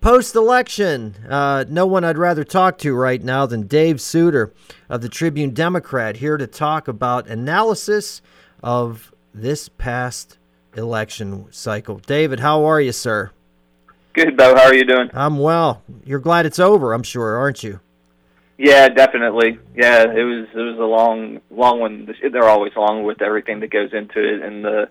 Post election, uh, no one I'd rather talk to right now than Dave Sutor of the Tribune Democrat here to talk about analysis of this past election cycle. David, how are you, sir? Good, Bo. How are you doing? I'm well. You're glad it's over, I'm sure, aren't you? Yeah, definitely. Yeah, it was it was a long long one. They're always long with everything that goes into it and the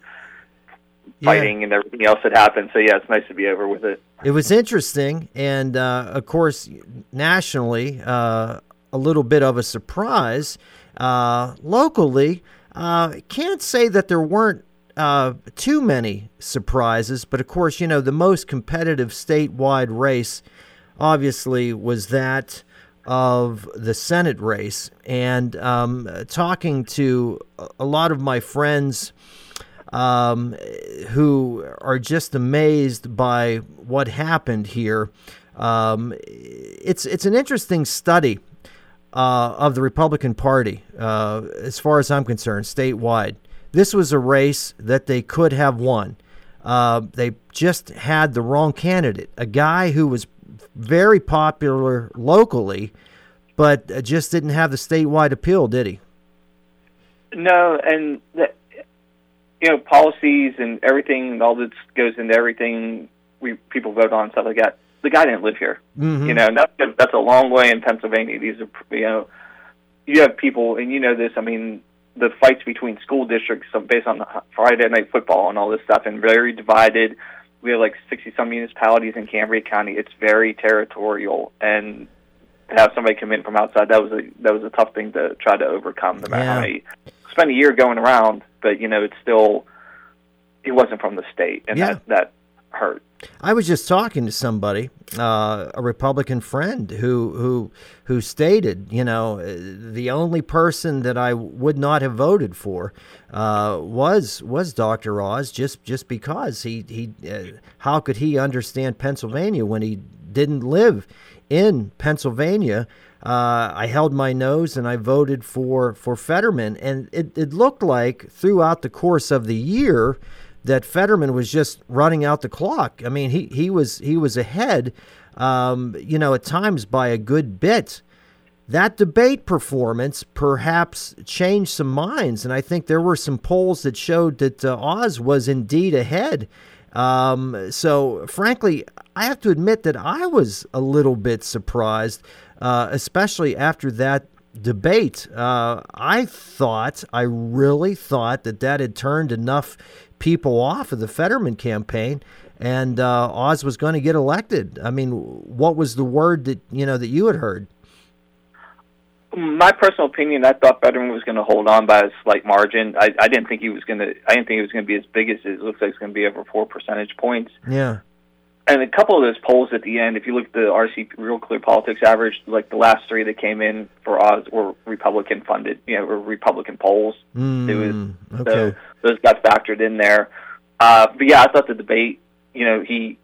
fighting yeah. and everything else that happened. So yeah, it's nice to be over with it. It was interesting, and uh, of course, nationally, uh, a little bit of a surprise. Uh, locally, uh, can't say that there weren't uh, too many surprises, but of course, you know, the most competitive statewide race obviously was that of the Senate race. And um, talking to a lot of my friends um, who are just amazed by what happened here, um, it's, it's an interesting study. Uh, of the Republican Party, uh, as far as I'm concerned, statewide. This was a race that they could have won. Uh, they just had the wrong candidate, a guy who was very popular locally, but just didn't have the statewide appeal, did he? No, and you know policies and everything, all that goes into everything we people vote on stuff like that. The guy didn't live here. Mm-hmm. You know, that's that's a long way in Pennsylvania. These are you know, you have people, and you know this. I mean, the fights between school districts based on Friday night football and all this stuff, and very divided. We have like sixty some municipalities in Cambria County. It's very territorial, and have somebody come in from outside that was a that was a tough thing to try to overcome. No matter yeah. how many spent a year going around, but you know it's still he wasn't from the state, and yeah. that that hurt. I was just talking to somebody, uh, a Republican friend, who who who stated, you know, the only person that I would not have voted for uh, was was Dr. Oz, just just because he he, uh, how could he understand Pennsylvania when he didn't live in Pennsylvania? Uh, I held my nose and I voted for for Fetterman, and it, it looked like throughout the course of the year that Fetterman was just running out the clock. I mean, he he was he was ahead, um, you know, at times by a good bit. That debate performance perhaps changed some minds, and I think there were some polls that showed that uh, Oz was indeed ahead. Um, so, frankly, I have to admit that I was a little bit surprised, uh, especially after that debate. Uh, I thought, I really thought that that had turned enough people off of the Fetterman campaign, and uh, Oz was going to get elected. I mean, what was the word that you know that you had heard? My personal opinion, I thought Fetterman was going to hold on by a slight margin. I, I didn't think he was going to. I didn't think he was going to be as big as it looks like it's going to be over four percentage points. Yeah. And a couple of those polls at the end, if you look at the RC Real Clear Politics average, like the last three that came in for Oz were Republican funded, you know, were Republican polls. Mm, it was, okay. So those got factored in there. Uh, but yeah, I thought the debate, you know, he,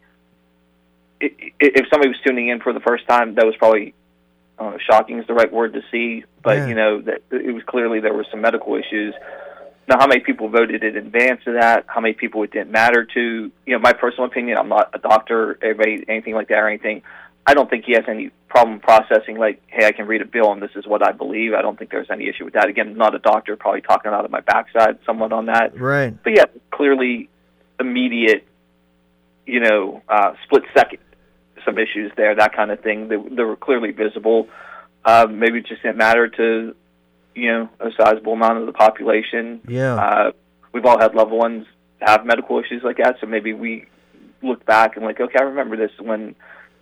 if somebody was tuning in for the first time, that was probably uh, shocking is the right word to see. But yeah. you know, that it was clearly there were some medical issues now, how many people voted in advance of that? How many people it didn't matter to? You know, my personal opinion. I'm not a doctor, everybody, anything like that or anything. I don't think he has any problem processing like, hey, I can read a bill and this is what I believe. I don't think there's any issue with that. Again, I'm not a doctor, probably talking out of my backside somewhat on that. Right. But yeah, clearly immediate, you know, uh, split second, some issues there, that kind of thing. They, they were clearly visible. Uh, maybe it just didn't matter to you know a sizable amount of the population. Yeah, uh, we've all had loved ones have medical issues like that, so maybe we look back and like, okay, I remember this when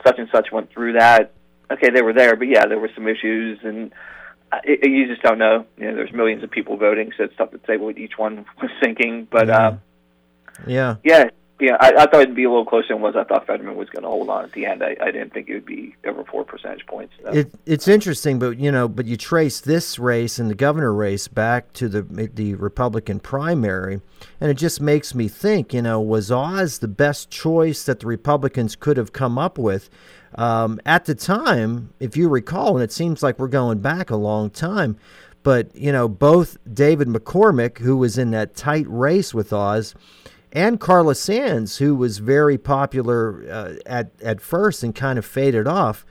such and such went through that. Okay, they were there, but yeah, there were some issues, and uh, it, you just don't know. You know, there's millions of people voting, so it's tough to say what each one was thinking. But yeah, uh, yeah, yeah, yeah, I, I thought it'd be a little closer than was. I thought Fetterman was going to hold on at the end. I, I didn't think it would be over four percentage points. It, it's interesting, but you know, but you trace this race and the governor race back to the the Republican primary, and it just makes me think. You know, was Oz the best choice that the Republicans could have come up with? Um, at the time, if you recall, and it seems like we're going back a long time, but you know, both David McCormick, who was in that tight race with Oz and Carla Sands, who was very popular uh, at at first and kind of faded off.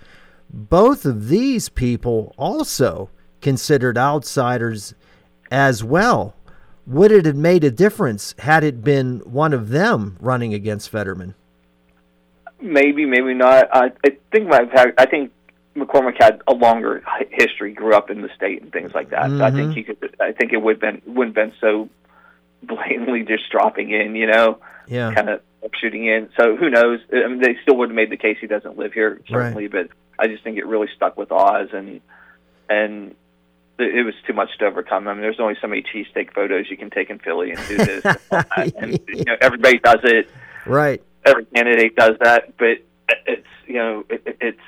Both of these people also considered outsiders as well. Would it have made a difference had it been one of them running against Fetterman? Maybe, maybe not. I, I think my I think McCormick had a longer history, grew up in the state and things like that. Mm-hmm. So I think mm-hmm. he could. I think it would been wouldn't been so blatantly just dropping in, you know, yeah, kind of shooting in. So who knows? I mean, they still would have made the case he doesn't live here, certainly, right. but I just think it really stuck with Oz and and it was too much to overcome. I mean, there's only so many cheesesteak photos you can take in Philly and do this, and, and you know, everybody does it. Right. Every candidate does that, but it's you know it, it's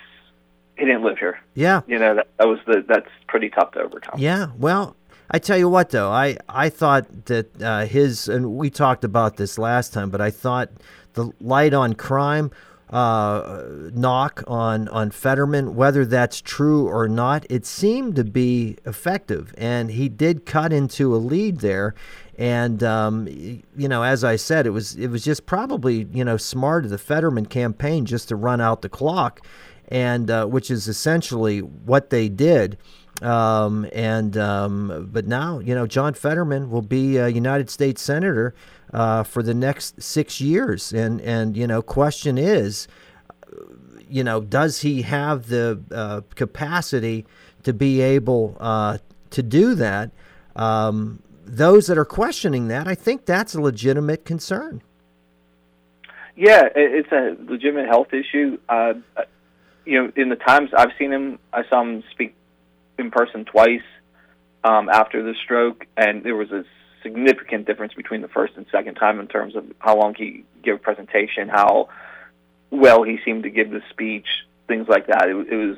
he didn't live here. Yeah. You know that, that was the that's pretty tough to overcome. Yeah. Well, I tell you what, though, I I thought that uh, his and we talked about this last time, but I thought the light on crime uh, knock on on Fetterman, whether that's true or not, it seemed to be effective, and he did cut into a lead there. And um, you know, as I said, it was it was just probably you know smart of the Fetterman campaign just to run out the clock, and uh, which is essentially what they did. Um, and um, but now you know John Fetterman will be a United States senator uh, for the next six years, and and you know question is, you know, does he have the uh, capacity to be able uh, to do that? Um, those that are questioning that, I think that's a legitimate concern. Yeah, it's a legitimate health issue. Uh, you know, in the times I've seen him, I saw him speak in person twice um, after the stroke, and there was a significant difference between the first and second time in terms of how long he gave a presentation, how well he seemed to give the speech, things like that. It, it was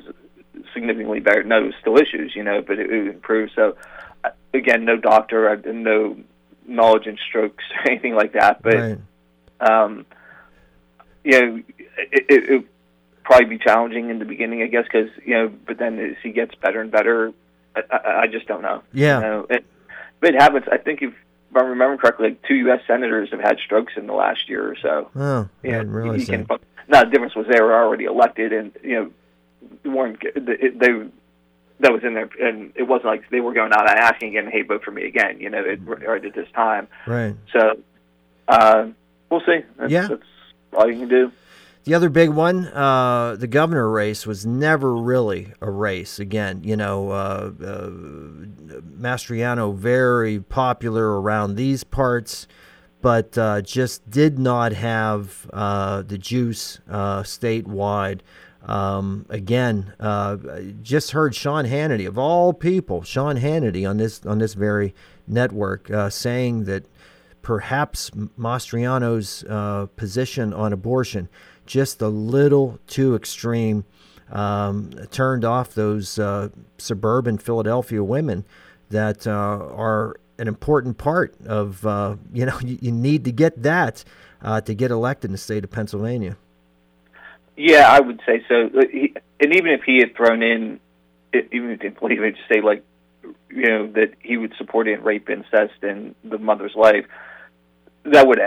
significantly better. No, it was still issues, you know, but it, it improved. So, uh, again, no doctor, no knowledge in strokes or anything like that, but. Right. Um, you know, it, it, it probably be challenging in the beginning, I guess, because you know. But then as he gets better and better, I, I, I just don't know. Yeah. You know? it, but it happens. I think if, if I remember correctly, like two U.S. senators have had strokes in the last year or so. Oh, yeah. I didn't realize can. Now the difference was they were already elected, and you know, weren't they? they that was in there, and it wasn't like they were going out and asking again, "Hey, vote for me again." You know, it, right at this time. Right. So, uh, we'll see. That's, yeah. That's all you can do. The other big one, uh, the governor race, was never really a race. Again, you know, uh, uh, Mastriano very popular around these parts, but uh, just did not have uh, the juice uh, statewide. Um, again, just heard Sean Hannity of all people, Sean Hannity on this on this very network saying that perhaps Mastriano's position on abortion just a little too extreme. Um, turned off those uh, suburban Philadelphia women that uh, are an important part of, uh, you know, you, you, need to get that uh, to get elected in the state of Pennsylvania. Yeah, I would say so. Uh, and even if he had thrown in, even if he would say like, you know, that he would support in rape, incest, and the mother's life, that would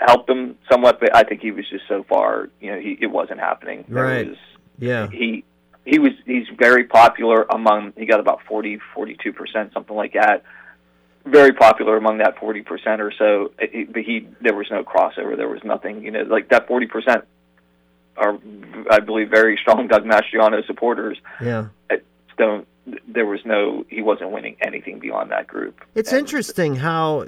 helped him somewhat, but I think he was just so far, you know, he, it wasn't happening. right. Was, yeah. He he was he's very popular among he got about 40 42 percent something like that very popular among that 40 percent or so but he there was no crossover there was nothing you know like that 40 percent are i believe very strong doug mastriano supporters yeah don't there was no he wasn't winning anything beyond that group it's and, interesting how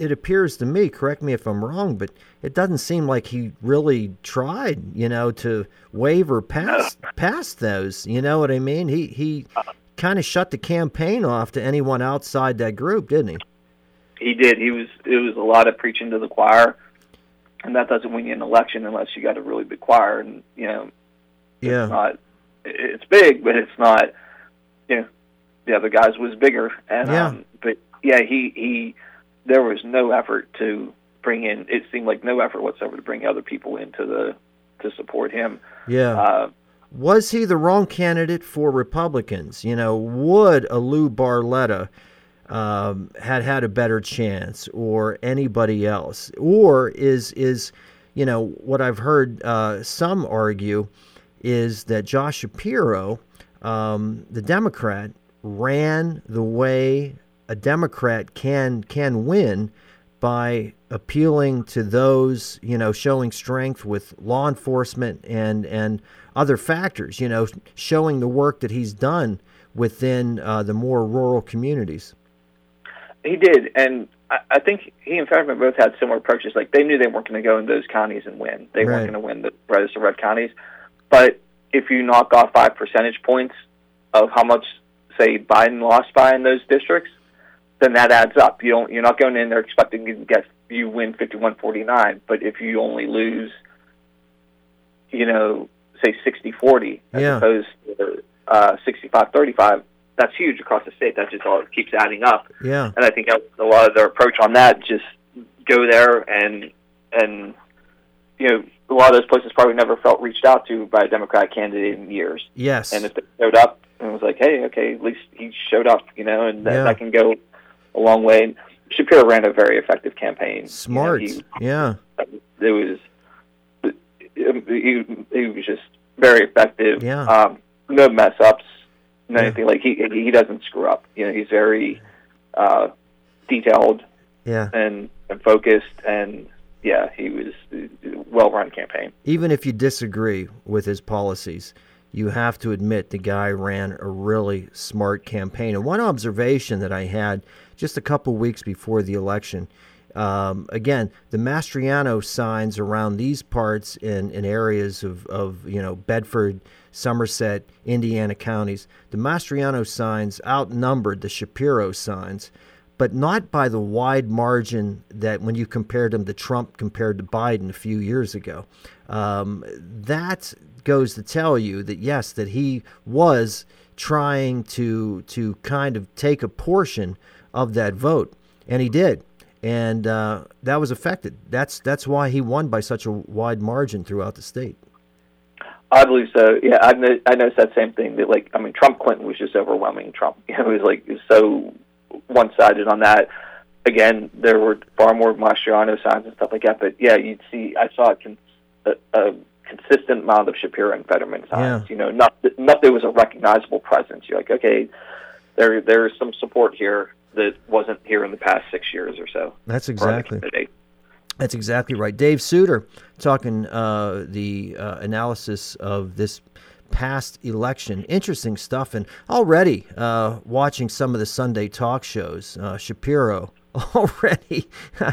it appears to me, correct me if I'm wrong, but it doesn't seem like he really tried, you know, to waver past past those. You know what I mean? He he kind of shut the campaign off to anyone outside that group, didn't he? He did. He was. It was a lot of preaching to the choir, and that doesn't win you an election unless you got a really big choir. And you know, yeah, it's not. It's big, but it's not. You know, the other guys was bigger, and yeah. um, but yeah, he he there was no effort to bring in. It seemed like no effort whatsoever to bring other people into the to support him. Yeah. Uh, was he the wrong candidate for Republicans? You know, would a Lou Barletta um, had had a better chance, or anybody else, or is is you know what I've heard uh, some argue is that Josh Shapiro, um, the Democrat, ran the way a Democrat can can win by appealing to those, you know, showing strength with law enforcement and and other factors, you know, showing the work that he's done within uh, the more rural communities. He did, and I, I think he and Fetterman both had similar approaches. Like they knew they weren't going to go in those counties and win. They right. weren't going to win the rest of red counties. But if you knock off five percentage points of how much, say, Biden lost by in those districts, then that adds up. You don't. You're not going in there expecting to get you win 51-49. But if you only lose, you know, say 60-40 as yeah. opposed to uh, 65-35, that's huge across the state. That just all keeps adding up. Yeah. And I think a lot of their approach on that just go there and and you know a lot of those places probably never felt reached out to by a Democratic candidate in years. Yes. And if they showed up and was like, hey, okay, at least he showed up, you know, and that, that can go a long way. And Shapiro ran a very effective campaign. Smart. Know, yeah. he, it was he, he was just very effective. Yeah. Um, no mess ups, no Yeah. anything like he he doesn't screw up. You know, he's very uh, detailed Yeah. and, and focused, and yeah, he was well run campaign. Even if you disagree with his policies, you have to admit the guy ran a really smart campaign. And one observation that I had just a couple weeks before the election. Um, again, the Mastriano signs around these parts in, in areas of, of you know Bedford, Somerset, Indiana counties, the Mastriano signs outnumbered the Shapiro signs, but not by the wide margin that when you compared them to Trump compared to Biden a few years ago. Um, that goes to tell you that yes, that he was trying to to kind of take a portion of that vote, and he did and uh, that was affected. That's that's why he won by such a wide margin throughout the state. I believe so. Yeah, I I noticed that same thing. That like, I mean, Trump Clinton was just overwhelming Trump. You know, it was like it was so one sided on that. Again, there were far more Mastriano signs and stuff like that. But yeah, you'd see. I saw a, con- a, a consistent amount of Shapiro and Fetterman signs. Yeah. You know, not that- not there was a recognizable presence. You're like, okay, there there's some support here that wasn't here in the past six years or so. That's exactly. That's exactly right. Dave Sutor talking uh, the uh, analysis of this past election. Interesting stuff. And already uh, watching some of the Sunday talk shows, uh, Shapiro already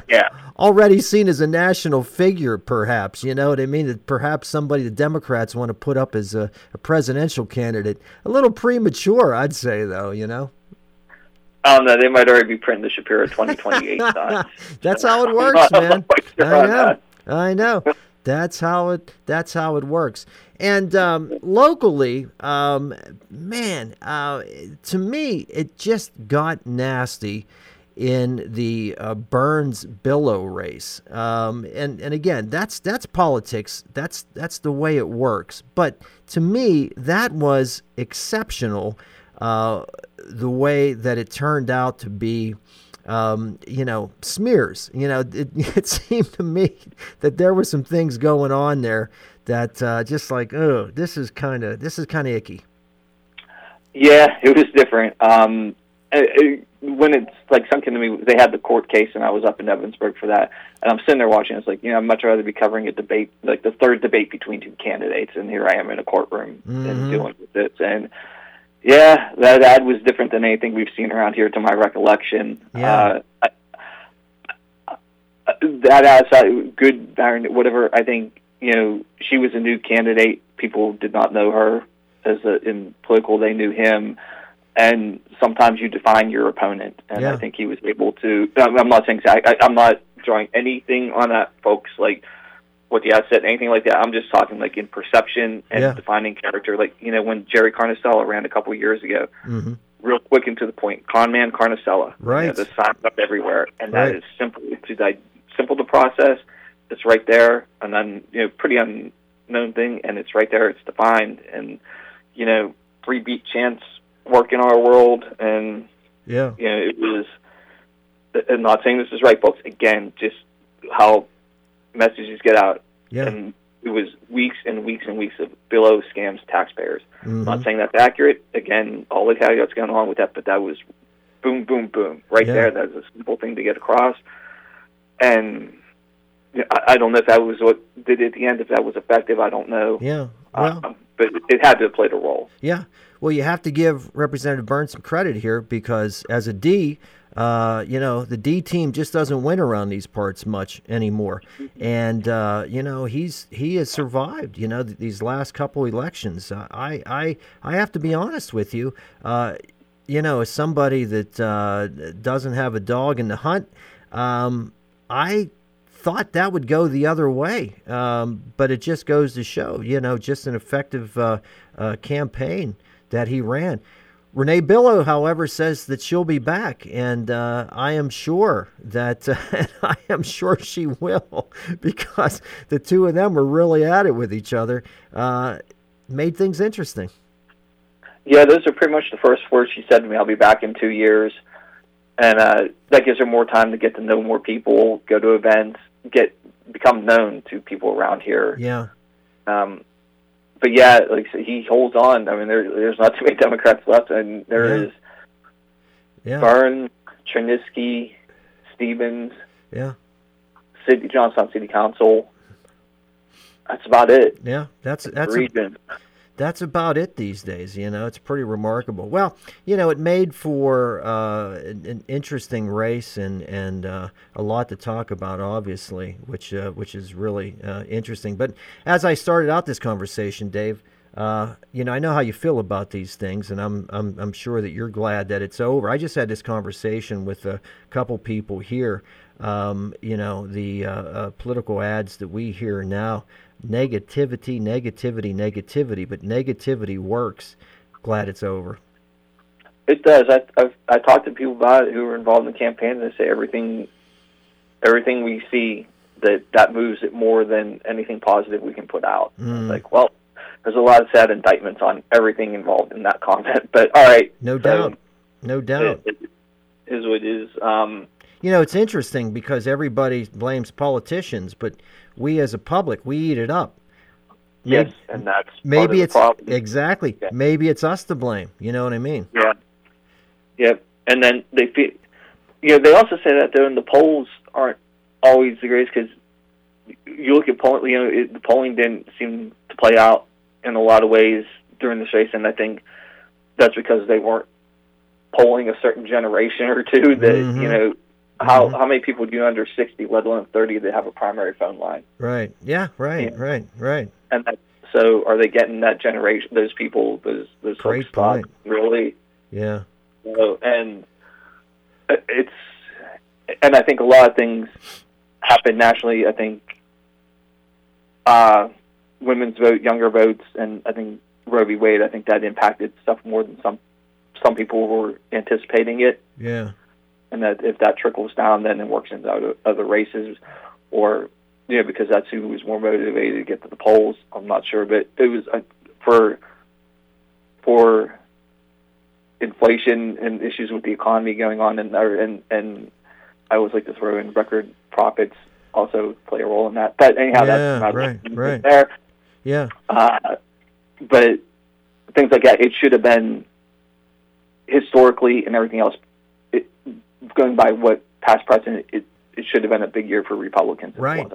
Yeah. already seen as a national figure, perhaps. You know what I mean? That perhaps somebody the Democrats want to put up as a, a presidential candidate. A little premature, I'd say, though. You know. Don't know. They might already be printing the Shapiro 2028 signs. That's how it works, not- man. not quite sure I know. I know. That's how it. That's how it works. And um, locally, um, man, uh, to me, it just got nasty in the uh, Burns Billow race. Um, and and again, that's that's politics. That's that's the way it works. But to me, that was exceptional. Uh, the way that it turned out to be um, you know, smears. You know, it, it seemed to me that there were some things going on there that uh, just like, oh, this is kind of this is kind of icky. Yeah, it was different. Um, uh, uh, when it's like something to me, they had the court case, and I was up in Ebensburg for that, and I'm sitting there watching. It's like, you know, I'd much rather be covering a debate, like the third debate between two candidates, and here I am in a courtroom Mhm. and dealing with this. And yeah, that ad was different than anything we've seen around here, to my recollection. Yeah. Uh, I, uh, that ad, so good, whatever. I think you know she was a new candidate. People did not know her as a, in political. They knew him, and sometimes you define your opponent. And Yeah. I think he was able to. I'm I'm not saying I, I'm not drawing anything on that, folks. Like what the said, anything like that. I'm just talking like in perception and Yeah. defining character. Like you know when Jerry Carnacella ran a couple of years ago, hmm real quick and to the point. Con man Carnacella. Right. You know, the signs up everywhere, and that Right. is simple. It's simple to process. It's right there, and then you know, pretty unknown thing, and it's right there. It's defined, and you know, three beat chance work in our world, and Yeah. You know, it was. I'm not saying this is right, folks. Again, just how messages get out. Yeah. And it was weeks and weeks and weeks of Billow scams taxpayers. Mhm. I'm not saying that's accurate. Again, all the caveats going on with that, but that was boom, boom, boom, right Yeah. there. That was a simple thing to get across. And I, don't know if that was what did at the end. If that was effective, I don't know. Yeah. Well, Um, but it had to have played a role. Yeah. Well, you have to give Representative Burns some credit here because as a D, uh, you know, the D team just doesn't win around these parts much anymore. And uh, you know, he's he has survived. You know, th- these last couple elections. Uh, I I I have to be honest with you. Uh, you know, as somebody that uh, doesn't have a dog in the hunt, um, I thought that would go the other way. Um, but it just goes to show, you know, just an effective uh, campaign that he ran. Renee Billow, however, says that she'll be back, and uh, I am sure that I am sure she will, because the two of them were really at it with each other. Uh, made things interesting. Yeah, those are pretty much the first words she said to me. I'll be back in two years, and uh, that gives her more time to get to know more people, go to events, get become known to people around here. Yeah, Um, but yeah, like so he holds on. I mean, there, there's not too many Democrats left, and there Yeah. is yeah, Byrne, Chernisky, Stevens, yeah, City Johnstown City Council. That's about it. yeah. That's that's a, region. That's about it these days. You know, it's pretty remarkable. Well, you know, it made for uh, an, interesting race and and uh, a lot to talk about, obviously, which uh, which is really uh, interesting. But as I started out this conversation, Dave. Uh, you know, I know how you feel about these things, and I'm, I'm I'm sure that you're glad that it's over. I just had this conversation with a couple people here. Um, you know, the uh, political ads that we hear now, negativity, negativity, negativity, but negativity works. Glad it's over. It does. I I've, I talked to people about it who were involved in the campaign, and they say everything, everything we see that that moves it more than anything positive we can put out. Mm. Like, well, there's a lot of sad indictments on everything involved in that comment, but all right, No so doubt. No doubt. It, it is what it is. Um, You know, it's interesting because everybody blames politicians, but we as a public, we eat it up. yes, and that's Maybe the it's problem. exactly. Yeah. Maybe it's us to blame. You know what I mean? Yeah. Yep. And then they feel, you know, they also say that though, and the polls aren't always the greatest because you look at polling, you know, it, the polling didn't seem to play out in a lot of ways during this race, and I think that's because they weren't polling a certain generation or two that Mhm. you know. How Mhm. how many people do you know under sixty, let alone thirty, that have a primary phone line? Right. Yeah. Right. Yeah. Right. Right. And that, so, are they getting that generation, those people, those those Great folks, point. really? Yeah. So, and it's, and I think a lot of things happen nationally. I think uh, women's vote, younger votes, and I think Roe v. Wade. I think that impacted stuff more than some some people were anticipating it, Yeah. And that if that trickles down, then it works into other, other races, or you know, because that's who was more motivated to get to the polls. I'm not sure, but it was uh, for for inflation and issues with the economy going on, and and and I always like to throw in record profits also play a role in that. But anyhow, Yeah, that's not right, right. there. Yeah. Uh, but things like that, it should have been historically and everything else. Going by what past precedent, it it should have been a big year for Republicans. Right.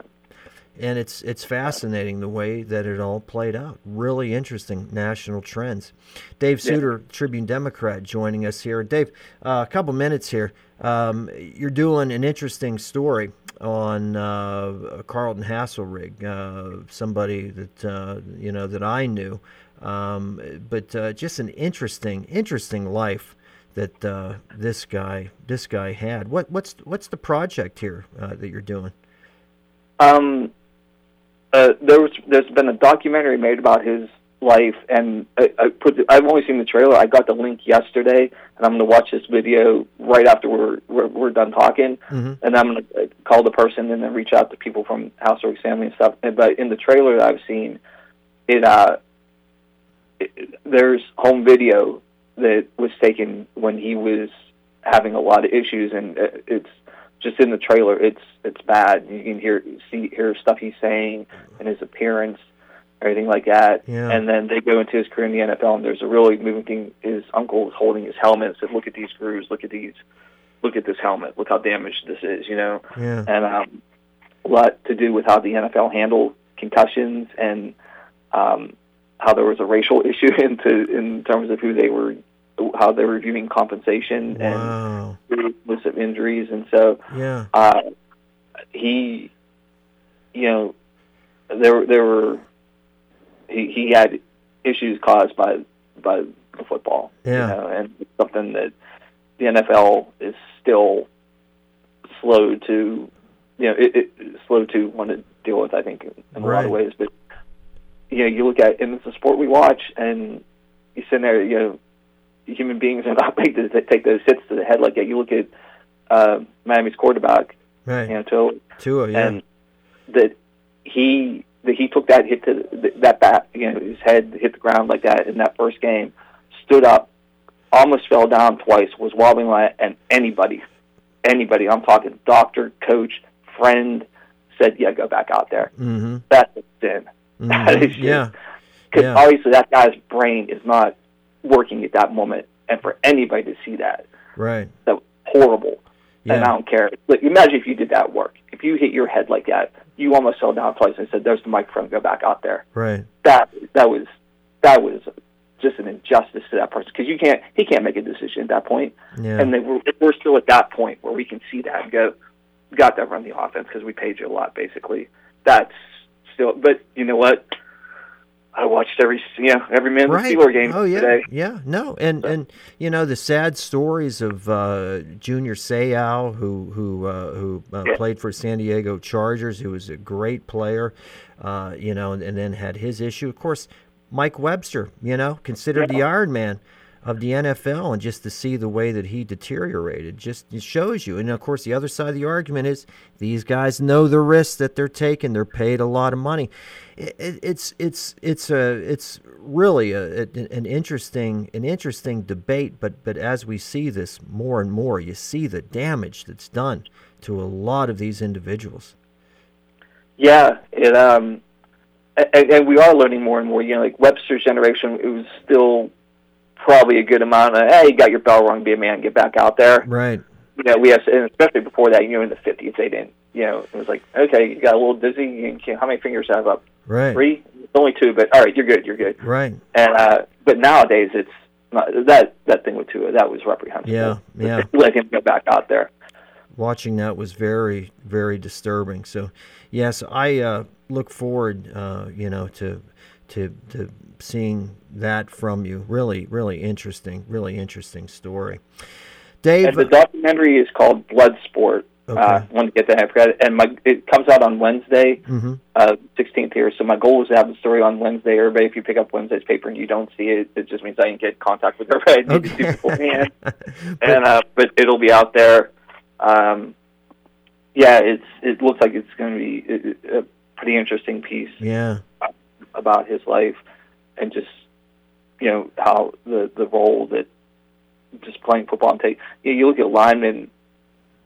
And it's it's fascinating the way that it all played out. Really interesting national trends. Dave Yeah. Sutor, Tribune Democrat, joining us here. Dave, uh, a couple minutes here. Um, you're doing an interesting story on uh, Carlton Haselrig, uh, somebody that uh, you know that I knew, um, but uh, just an interesting, interesting life that uh, this guy this guy had. What what's what's the project here uh, that you're doing? Um, uh, there was there's been a documentary made about his life, and I, I put the, I've only seen the trailer. I got the link yesterday, and I'm going to watch this video right after we're we're, we're done talking, Mhm. and I'm going to call the person and then reach out to people from Houseworks family and stuff. But in the trailer that I've seen, it uh, it, there's home video that was taken when he was having a lot of issues, and it's just in the trailer. It's it's bad. You can hear see hear stuff he's saying and his appearance, everything like that. Yeah. And then they go into his career in the NFL, and there's a really moving thing. His uncle was holding his helmet and said, "Look at these screws. Look at these. Look at this helmet. Look how damaged this is." You know. Yeah. And um, a lot to do with how the NFL handled concussions and um, how there was a racial issue into in terms of who they were how they were viewing compensation wow. and of injuries, and so yeah, uh, he, you know, there there were he he had issues caused by by the football, yeah, you know, and it's something that the NFL is still slow to, you know, it, it slow to want to deal with. I think in, in a lot of ways, but you know, you look at and it's a sport we watch, and you sit there, you know, human beings are not made to take those hits to the head like that. You look at uh, Miami's quarterback, right. you know, to Tua, yeah, and that he that he took that hit to the, that bat, you know, his head hit the ground like that in that first game, stood up, almost fell down twice, was wobbling like, and anybody, anybody, I'm talking doctor, coach, friend, said, yeah, go back out there. mm-hmm. That's a sin. That Mhm. is just- yeah, Because Yeah. obviously that guy's brain is not working at that moment, and for anybody to see that, right, that was horrible. And I don't care. Like, imagine if you did that work. If you hit your head like that, you almost fell down twice. and said, "There's the microphone. Go back out there." right, That that was that was just an injustice to that person because you can't he can't make a decision at that point. yeah, And they were, we're still at that point where we can see that and go, got that run the offense because we paid you a lot, basically. That's still, but you know what? I watched every you know every of right. Steeler game oh yeah, today. yeah, no, and and you know the sad stories of uh, Junior Seau, who who uh, who uh, Yeah. played for San Diego Chargers, who was a great player, uh, you know, and, and then had his issue. Of course, Mike Webster, you know, considered the Iron Man of the NFL, and just to see the way that he deteriorated, just it shows you. And of course, the other side of the argument is these guys know the risks that they're taking. They're paid a lot of money. It, it, it's it's it's a it's really a- an interesting an interesting debate. But but as we see this more and more, you see the damage that's done to a lot of these individuals. Yeah, it um, and, and we are learning more and more. You know, like Webster's generation, it was still probably a good amount of hey, you got your bell rung, be a man, get back out there. Right. You know, we have, and especially before that, you know, in the fifties, they didn't. You know, it was like, okay, you got a little dizzy. How many fingers have up? Right. Three, only two, but all right, you're good, you're good. Right. And uh, but nowadays, it's not, that that thing with Tua, that was reprehensible. Yeah, yeah. Let him go back out there. watching that was very very disturbing so yes i uh, look forward uh, you know to to to seeing that from you really really interesting really interesting story dave And the documentary is called Bloodsport. Uh, Okay. I wanted to get that. I forgot it. And my it comes out on Wednesday, mhm. uh, 16th here. So my goal is to have the story on Wednesday. Everybody, if you pick up Wednesday's paper and you don't see it, it just means I didn't get in contact with everybody. I need to see okay beforehand. and uh, but it'll be out there. Um, yeah, it's it looks like it's going to be a, a pretty interesting piece yeah about his life and just you know how the the role that just playing football and take. You, know, you look at linemen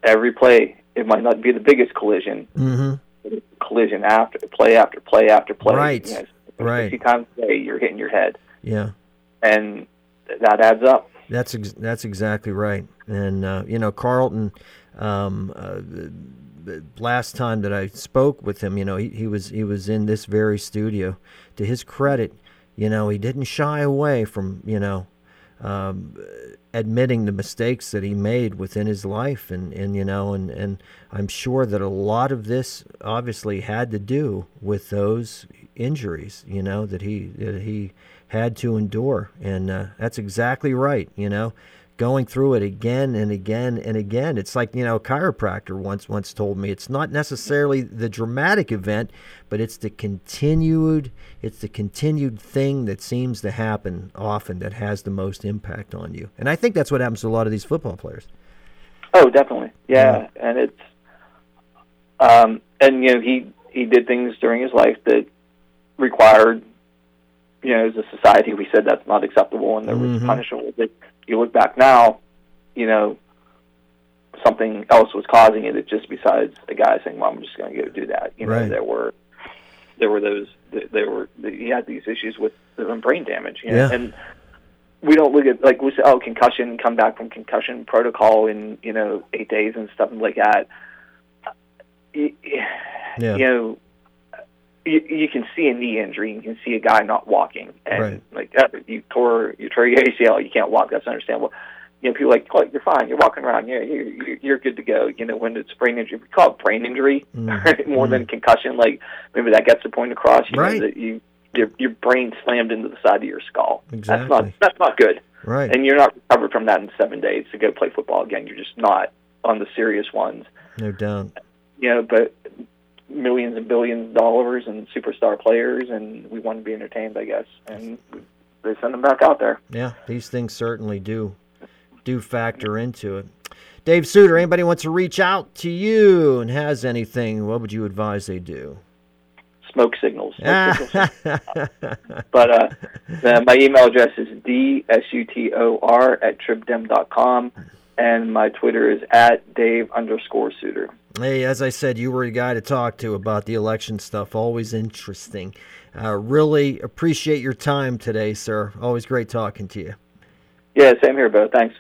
every play. It might not be the biggest collision, hmm collision after play after play after play. Right. You know, Right. Fifty times a day, you're hitting your head, yeah and that adds up. That's ex- that's exactly right. And uh, you know, Carlton. Um, uh, last time that I spoke with him, you know, he, he was he was in this very studio. To his credit, you know, he didn't shy away from you know um, admitting the mistakes that he made within his life, and, and you know, and, and I'm sure that a lot of this obviously had to do with those injuries, you know, that he that he had to endure, and uh, that's exactly right, you know. Going through it again and again and again. It's like, you know, a chiropractor once once told me it's not necessarily the dramatic event, but it's the continued it's the continued thing that seems to happen often that has the most impact on you. And I think that's what happens to a lot of these football players. Oh, definitely. Yeah, and it's um, and you know he he did things during his life that required you know as a society we said that's not acceptable and there was Mhm. punishment with it. You look back now, you know, something else was causing it. It just besides a guy saying, "Well, I'm just going to go do that." You know, Right. there were there were those there were he had these issues with brain damage. You know? Yeah. and we don't look at like we say, oh, concussion, come back from concussion protocol in you know eight days and stuff like that. Yeah. you know, you, you can see a knee injury, you can see a guy not walking, and Right. like uh, you tore you tore your ACL, you can't walk. That's understandable. You know, people are like, oh, you're fine, you're walking around, yeah, you're you're- you're good to go. You know, when it's brain injury, we call it brain injury Mm. more than concussion. Like maybe that gets the point across. You Right. know, that you your your brain slammed into the side of your skull. Exactly. That's not that's not good. Right. And you're not recovered from that in seven days to go play football again. You're just not on the serious ones. no doubt. You know, but millions and billions of dollars and superstar players, and we want to be entertained, I guess. And they send them back out there. Yeah, these things certainly do do factor into it. Dave Sutor, anybody wants to reach out to you and has anything, what would you advise they do? Smoke signals. Smoke signals. But uh, my email address is dsutor at tribdem.com, and my Twitter is at Dave underscore Sutor. Hey, as I said, you were a guy to talk to about the election stuff. Always interesting. Uh, really appreciate your time today, sir. Always great talking to you. Yeah, same here, Bo. Thanks.